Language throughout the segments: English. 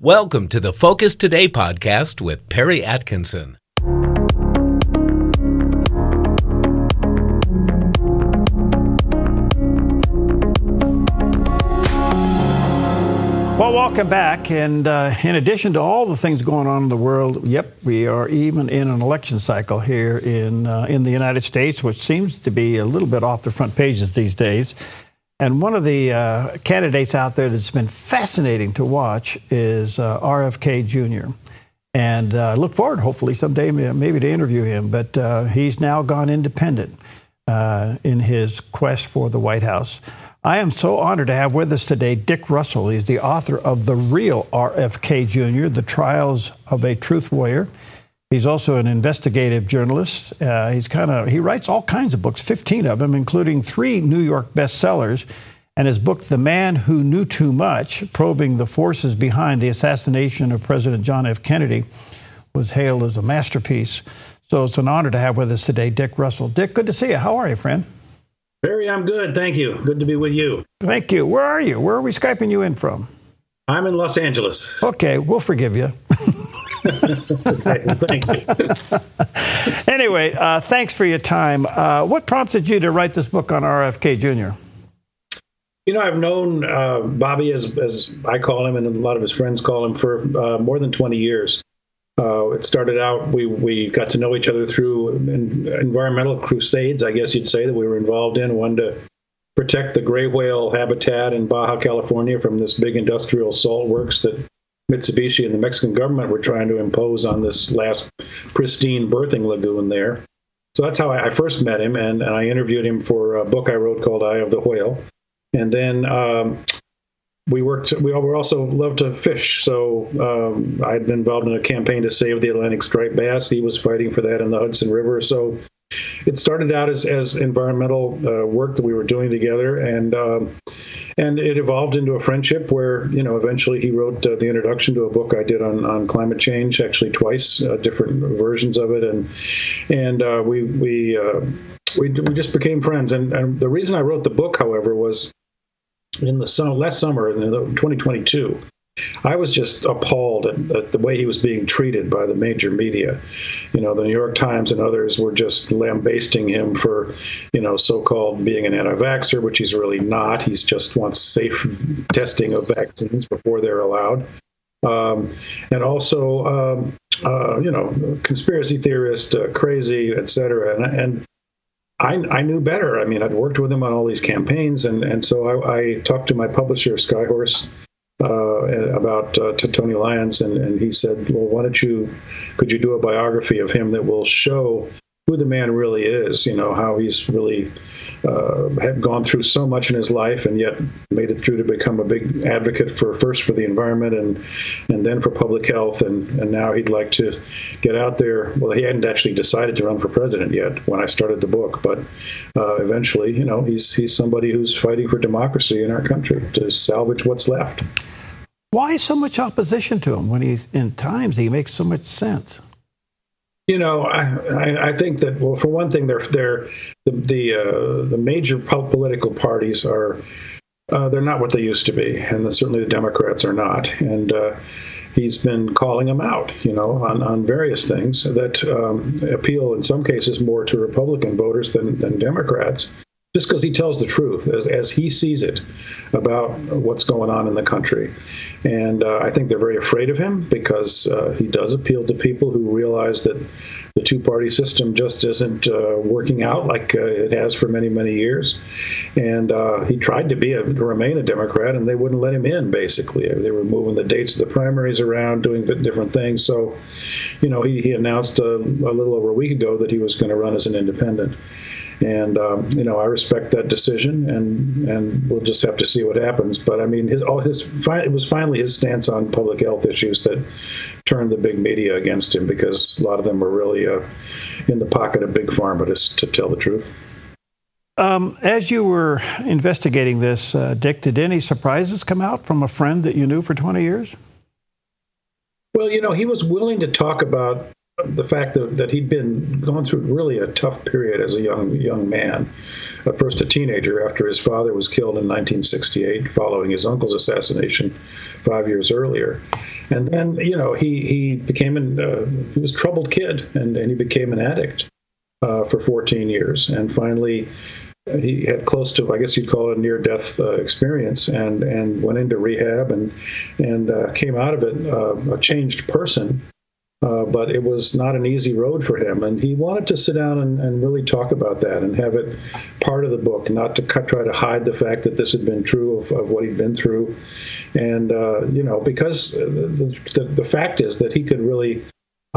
Welcome to the Focus Today podcast with Perry Atkinson. Well, welcome back. And uh, in addition to all the things going on in the world, yep, we are even in an election cycle here in uh, in the United States, which seems to be a little bit off the front pages these days. And one of the uh, candidates out there that's been fascinating to watch is uh, RFK Jr. And I uh, look forward, hopefully, someday maybe to interview him. But uh, he's now gone independent uh, in his quest for the White House. I am so honored to have with us today Dick Russell. He's the author of The Real RFK Jr., The Trials of a Truth Warrior. He's also an investigative journalist. Uh, he's kind of he writes all kinds of books, 15 of them, including three New York bestsellers. And his book, The Man Who Knew Too Much, probing the forces behind the assassination of President John F. Kennedy, was hailed as a masterpiece. So it's an honor to have with us today Dick Russell. Dick, good to see you. How are you, friend? Perry, I'm good. Thank you. Good to be with you. Thank you. Where are you? Where are we Skyping you in from? I'm in Los Angeles. Okay, we'll forgive you. Anyway, uh, thanks for your time. Uh, what prompted you to write this book on RFK Jr.? You know, I've known uh, Bobby, as, as I call him, and a lot of his friends call him, for uh, more than 20 years. Uh, it started out, we, we got to know each other through environmental crusades, I guess you'd say, that we were involved in. One to protect the gray whale habitat in Baja California from this big industrial salt works that Mitsubishi and the Mexican government were trying to impose on this last pristine birthing lagoon there. So that's how I, first met him, and, and, I interviewed him for a book I wrote called Eye of the Whale. And then um, we worked. We also love to fish, so um, I'd been involved in a campaign to save the Atlantic striped bass. He was fighting for that in the Hudson River. So it started out as, as environmental uh, work that we were doing together, and um, and it evolved into a friendship where you know eventually he wrote uh, the introduction to a book I did on, on climate change, actually twice, uh, different versions of it, and and uh, we we, uh, we we just became friends. And, and the reason I wrote the book, however, was in the summer, last summer in 2022 I was just appalled at, at, the way he was being treated by the major media. You know, the New York Times and others were just lambasting him for, you know, so-called being an anti-vaxxer, which he's really not. He's just wants safe testing of vaccines before they're allowed. Um, and also, um, uh, you know, conspiracy theorist, uh, crazy, et cetera. And, and I, I, knew better. I mean, I'd worked with him on all these campaigns, and, and so I, I talked to my publisher, Skyhorse, uh, about uh, to Tony Lyons, and, and he said, "Well, why don't you? Could you do a biography of him that will show the man really is? You know how he's really uh, had gone through so much in his life, and yet made it through to become a big advocate for first for the environment, and and then for public health, and and now he'd like to get out there. Well, he hadn't actually decided to run for president yet when I started the book, but uh, eventually, you know, he's he's somebody who's fighting for democracy in our country to salvage what's left. Why so much opposition to him when he's in times he makes so much sense? You know, I, I, think that well, for one thing, they're they're the the uh, the major political parties are uh, they're not what they used to be, and the, certainly the Democrats are not. And uh, he's been calling them out, you know, on, on various things that um, appeal in some cases more to Republican voters than, than Democrats just because he tells the truth as, as he sees it about what's going on in the country. And uh, I think they're very afraid of him because uh, he does appeal to people who realize that the two party system just isn't uh, working out like uh, it has for many, many years. And uh, he tried to be a, to remain a Democrat, and they wouldn't let him in, basically. They were moving the dates of the primaries around, doing different things. So, you know, he, he announced a, a little over a week ago that he was going to run as an independent. And um, you know, I respect that decision, and and we'll just have to see what happens. But I mean, his all his it was finally his stance on public health issues that turned the big media against him because a lot of them were really uh, in the pocket of big pharma, to, to tell the truth. Um, as you were investigating this, uh, Dick, did any surprises come out from a friend that you knew for 20 years? Well, you know, he was willing to talk about the fact that, that he'd been gone through really a tough period as a young young man, at first a teenager after his father was killed in 1968 following his uncle's assassination five years earlier, And then, you know, he he became an uh, he was a troubled kid, and, and he became an addict uh, for 14 years, and finally he had close to, I guess you'd call it a near-death uh, experience, and and went into rehab and and uh, came out of it uh, a changed person. Uh, but it was not an easy road for him, and he wanted to sit down and, and really talk about that and have it part of the book, not to cut, try to hide the fact that this had been true of, of what he'd been through, and uh, you know because the, the, the fact is that he could really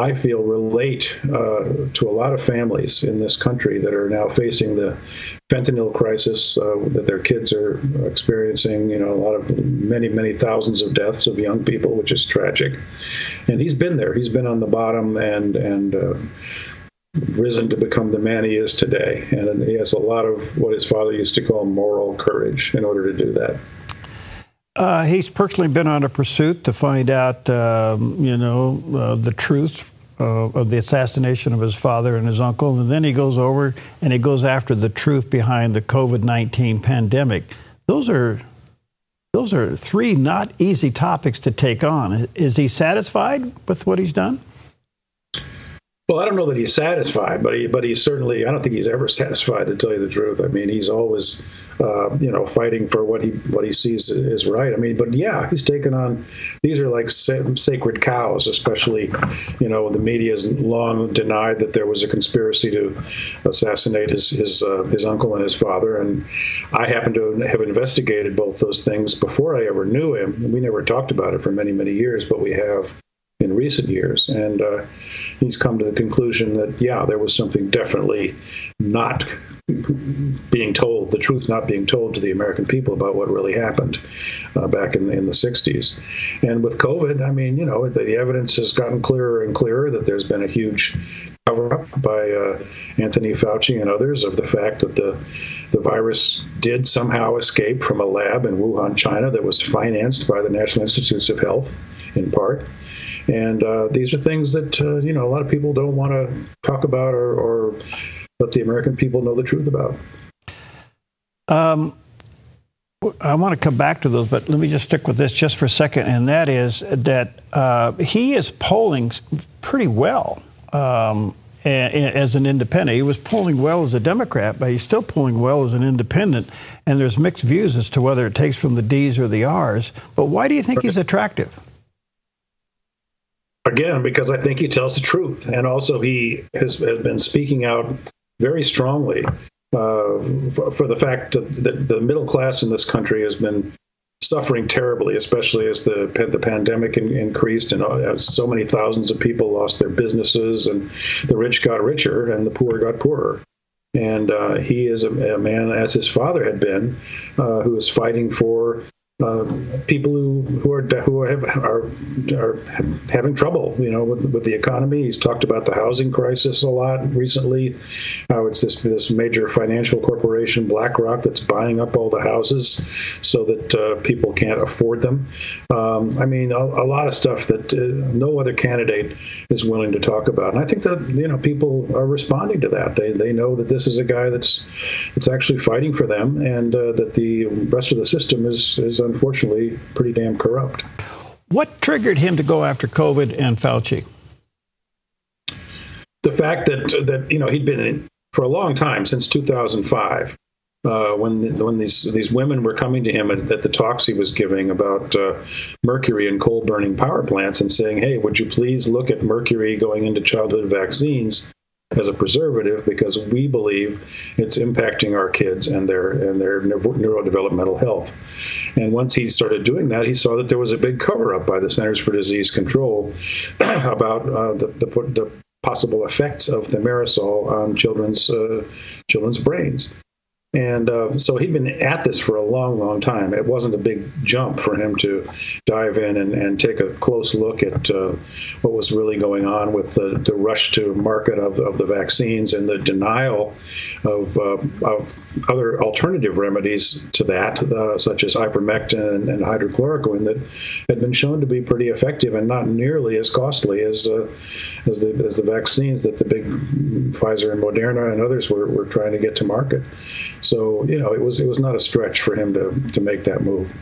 I feel, relate uh, to a lot of families in this country that are now facing the fentanyl crisis uh, that their kids are experiencing. You know, a lot of many, many thousands of deaths of young people, which is tragic. And he's been there. He's been on the bottom and and. Uh, risen to become the man he is today. And he has a lot of what his father used to call moral courage in order to do that. Uh, he's personally been on a pursuit to find out, um, you know, uh, the truth uh, of the assassination of his father and his uncle, and then he goes over and he goes after the truth behind the COVID nineteen pandemic. Those are those are three not easy topics to take on. Is he satisfied with what he's done? Well, I don't know that he's satisfied, but he, but he's certainly. I don't think he's ever satisfied, to tell you the truth. I mean, he's always, uh, you know, fighting for what he what he sees is right. I mean, but yeah, he's taken on. These are like sacred cows, especially, you know, the media has long denied that there was a conspiracy to assassinate his his uh, his uncle and his father, and I happen to have investigated both those things before I ever knew him. We never talked about it for many many years, but we have in recent years. And uh, he's come to the conclusion that, yeah, there was something definitely not being told, the truth not being told to the American people about what really happened uh, back in, in the 60s. And with COVID, I mean, you know, the, the, evidence has gotten clearer and clearer that there's been a huge cover up by uh, Anthony Fauci and others of the fact that the the virus did somehow escape from a lab in Wuhan, China, that was financed by the National Institutes of Health in part. And uh, these are things that uh, you know a lot of people don't want to talk about or, or, let the American people know the truth about. Um, I want to come back to those, but let me just stick with this just for a second, and that is that uh, he is polling pretty well. Um, as an independent. He was polling well as a Democrat, but he's still polling well as an independent. And there's mixed views as to whether it takes from the D's or the R's. But why do you think he's attractive? Again, because I think he tells the truth, and also he has, has been speaking out very strongly uh, for, for, the fact that, that the middle class in this country has been suffering terribly, especially as the the pandemic in, increased and uh, so many thousands of people lost their businesses, and the rich got richer and the poor got poorer. And uh, he is a, a, man, as his father had been, uh, who is fighting for uh, people who who are who are, are are having trouble, you know, with, with the economy. He's talked about the housing crisis a lot recently. How it's this this major financial corporation, BlackRock, that's buying up all the houses so that uh, people can't afford them. Um, I mean, a, a, lot of stuff that uh, no other candidate is willing to talk about. And I think that you know people are responding to that. They they know that this is a guy that's that's actually fighting for them, and uh, that the rest of the system is is unfortunately pretty damn corrupt. What triggered him to go after COVID and Fauci? The fact that that you know he'd been in for a long time since 2005. Uh, when when these these women were coming to him at, at the talks he was giving about uh, mercury in coal burning power plants and saying, "Hey, would you please look at mercury going into childhood vaccines as a preservative because we believe it's impacting our kids and their and their neurodevelopmental health. And once he started doing that, he saw that there was a big cover up by the Centers for Disease Control about uh, the, the, the possible effects of thimerosal on children's uh, children's brains. And uh, so he'd been at this for a long, long time. It wasn't a big jump for him to dive in and, and take a close look at uh, what was really going on with the, the rush to market of, of the vaccines and the denial of, uh, of other alternative remedies to that, uh, such as ivermectin and, and, hydrochloroquine, that had been shown to be pretty effective and not nearly as costly as, uh, as, the, as the vaccines that the big Pfizer and Moderna and others were, were trying to get to market. So you know, it was it was not a stretch for him to to make that move.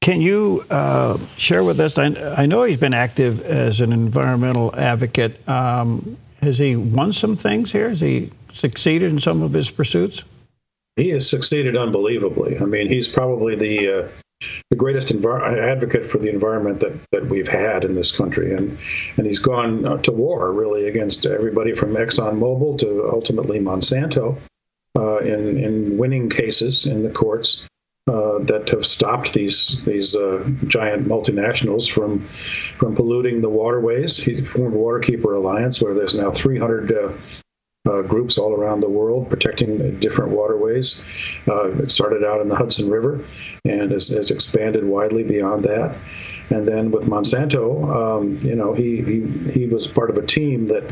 Can you uh, share with us? I, I, know he's been active as an environmental advocate. Um, has he won some things here? Has he succeeded in some of his pursuits? He has succeeded unbelievably. I mean, he's probably the uh, the greatest envir- advocate for the environment that, that we've had in this country, and and he's gone uh, to war really against everybody from ExxonMobil to ultimately Monsanto uh, in in winning cases in the courts. Uh, that have stopped these these uh, giant multinationals from from polluting the waterways. He formed Waterkeeper Alliance, where there's now 300 uh, uh, groups all around the world protecting different waterways. Uh, it started out in the Hudson River and has, has expanded widely beyond that. And then with Monsanto, um, you know, he, he he was part of a team that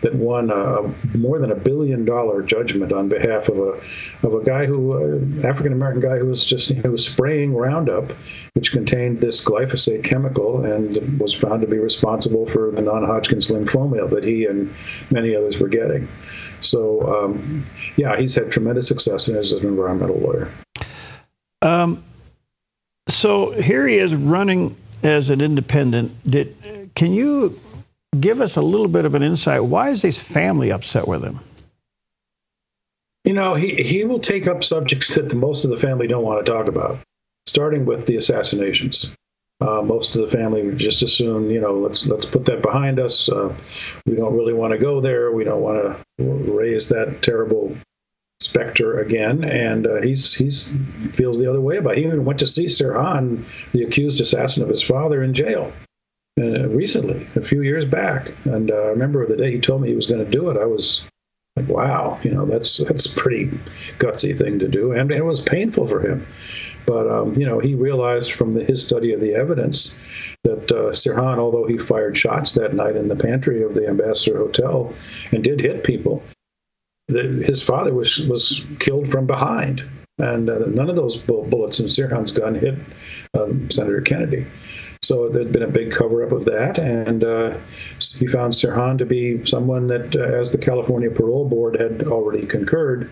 that won a, more than a billion dollar judgment on behalf of a of a guy who uh, African American guy who was just who was spraying Roundup, which contained this glyphosate chemical and was found to be responsible for the non-Hodgkin's lymphoma that he and many others were getting. So, um, yeah, he's had tremendous success as an environmental lawyer. Um, so here he is running as an independent. Did can you give us a little bit of an insight? Why is his family upset with him? You know, he, he will take up subjects that the, most of the family don't want to talk about, starting with the assassinations. Uh, most of the family would just assume, you know, let's let's put that behind us. Uh, we don't really want to go there. We don't want to raise that terrible specter again. And uh, he's he's feels the other way about. it. He even went to see Sirhan, the accused assassin of his father, in jail uh, recently, a few years back. And uh, I remember the day he told me he was going to do it. I was like, wow, you know, that's that's a pretty gutsy thing to do, and it was painful for him. But um, you know, he realized from the, his study of the evidence that uh, Sirhan, although he fired shots that night in the pantry of the Ambassador Hotel and did hit people, that his father was was killed from behind, and uh, none of those bullets in Sirhan's gun hit um, Senator Kennedy. So there'd been a big cover up of that, and uh, he found Sirhan to be someone that, uh, as the California Parole Board had already concurred,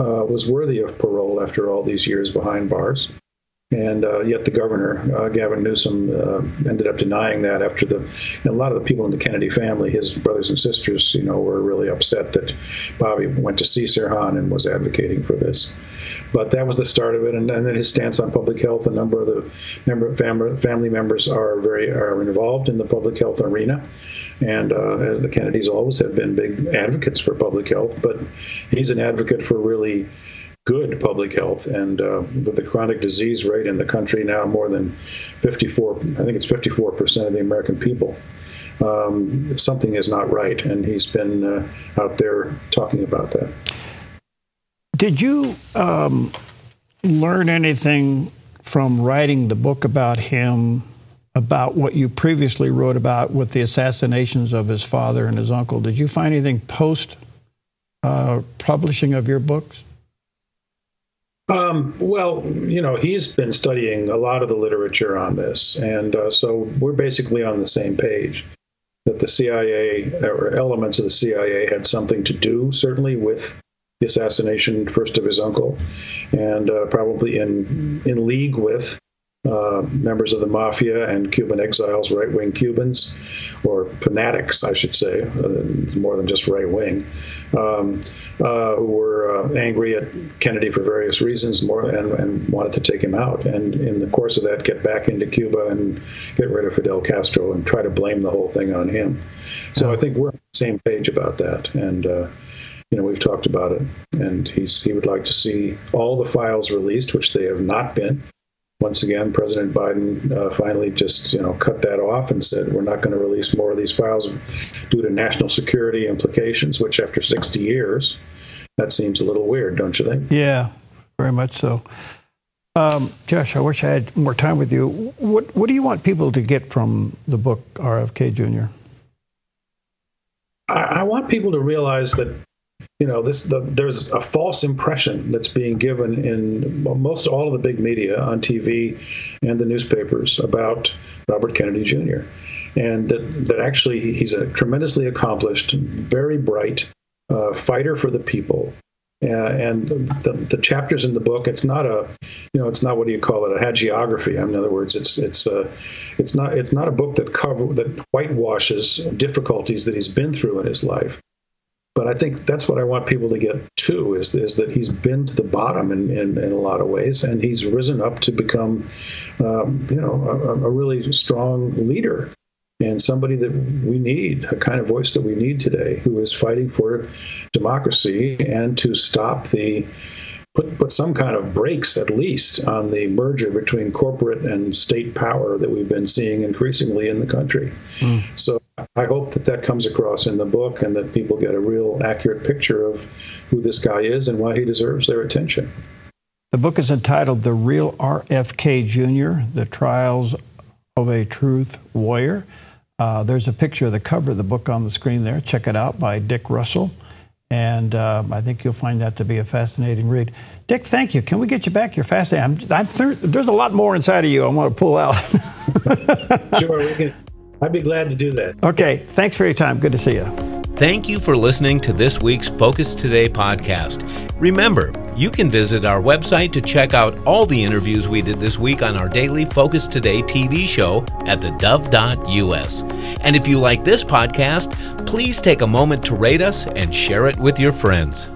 uh, was worthy of parole after all these years behind bars. And uh, yet the governor, uh, Gavin Newsom, uh, ended up denying that after the, a lot of the people in the Kennedy family, his brothers and sisters, you know, were really upset that Bobby went to see Sirhan and was advocating for this. But that was the start of it, and, and then his stance on public health. A number of the member, family members are very are involved in the public health arena, and uh, the Kennedys always have been big advocates for public health. But he's an advocate for really good public health. And uh, with the chronic disease rate in the country now, more than 54, I think it's 54 percent of the American people. Um, something is not right, and he's been uh, out there talking about that. Did you um, learn anything from writing the book about him, about what you previously wrote about with the assassinations of his father and his uncle? Did you find anything post uh, publishing of your books? Um, well, you know, he's been studying a lot of the literature on this, and uh, so we're basically on the same page that the CIA or elements of the CIA had something to do, certainly, with the assassination first of his uncle, and uh, probably in in league with uh, members of the mafia and Cuban exiles, right wing Cubans, or fanatics, I should say, uh, more than just right wing, um, uh, who were uh, angry at Kennedy for various reasons more and, and, wanted to take him out. And in the course of that, get back into Cuba and get rid of Fidel Castro and try to blame the whole thing on him. So I think we're on the same page about that. And uh, you know, we've talked about it, and he's he would like to see all the files released, which they have not been. Once again, President Biden uh, finally just you know cut that off and said we're not going to release more of these files due to national security implications. Which, after 60 years, that seems a little weird, don't you think? Yeah, very much so. Um, Josh, I wish I had more time with you. What What do you want people to get from the book RFK Jr.? I, I want people to realize that you know this the, there's a false impression that's being given in most all of the big media on TV and the newspapers about Robert Kennedy Jr. and that, that actually he's a tremendously accomplished, very bright uh, fighter for the people Uh, and the, the chapters in the book, it's not a, you know, it's not what do you call it, a hagiography. In other words, it's it's a, it's not it's not a book that cover that whitewashes difficulties that he's been through in his life. But I think that's what I want people to get to is, is that he's been to the bottom in, in, in a lot of ways, and he's risen up to become, um, you know, a, a really strong leader and somebody that we need, a kind of voice that we need today, who is fighting for democracy and to stop the put put some kind of brakes at least on the merger between corporate and state power that we've been seeing increasingly in the country. Mm. I hope that that comes across in the book and that people get a real accurate picture of who this guy is and why he deserves their attention. The book is entitled The Real RFK Jr. The Trials of a Truth Warrior. Uh, there's a picture of the cover of the book on the screen there. Check it out by Dick Russell. And uh, I think you'll find that to be a fascinating read. Dick, thank you. Can we get you back? You're fascinating. I'm, I'm, there's a lot more inside of you I want to pull out. sure, we can. I'd be glad to do that. Okay. Thanks for your time. Good to see you. Thank you for listening to this week's Focus Today podcast. Remember, you can visit our website to check out all the interviews we did this week on our daily Focus Today TV show at thedove.us. And if you like this podcast, please take a moment to rate us and share it with your friends.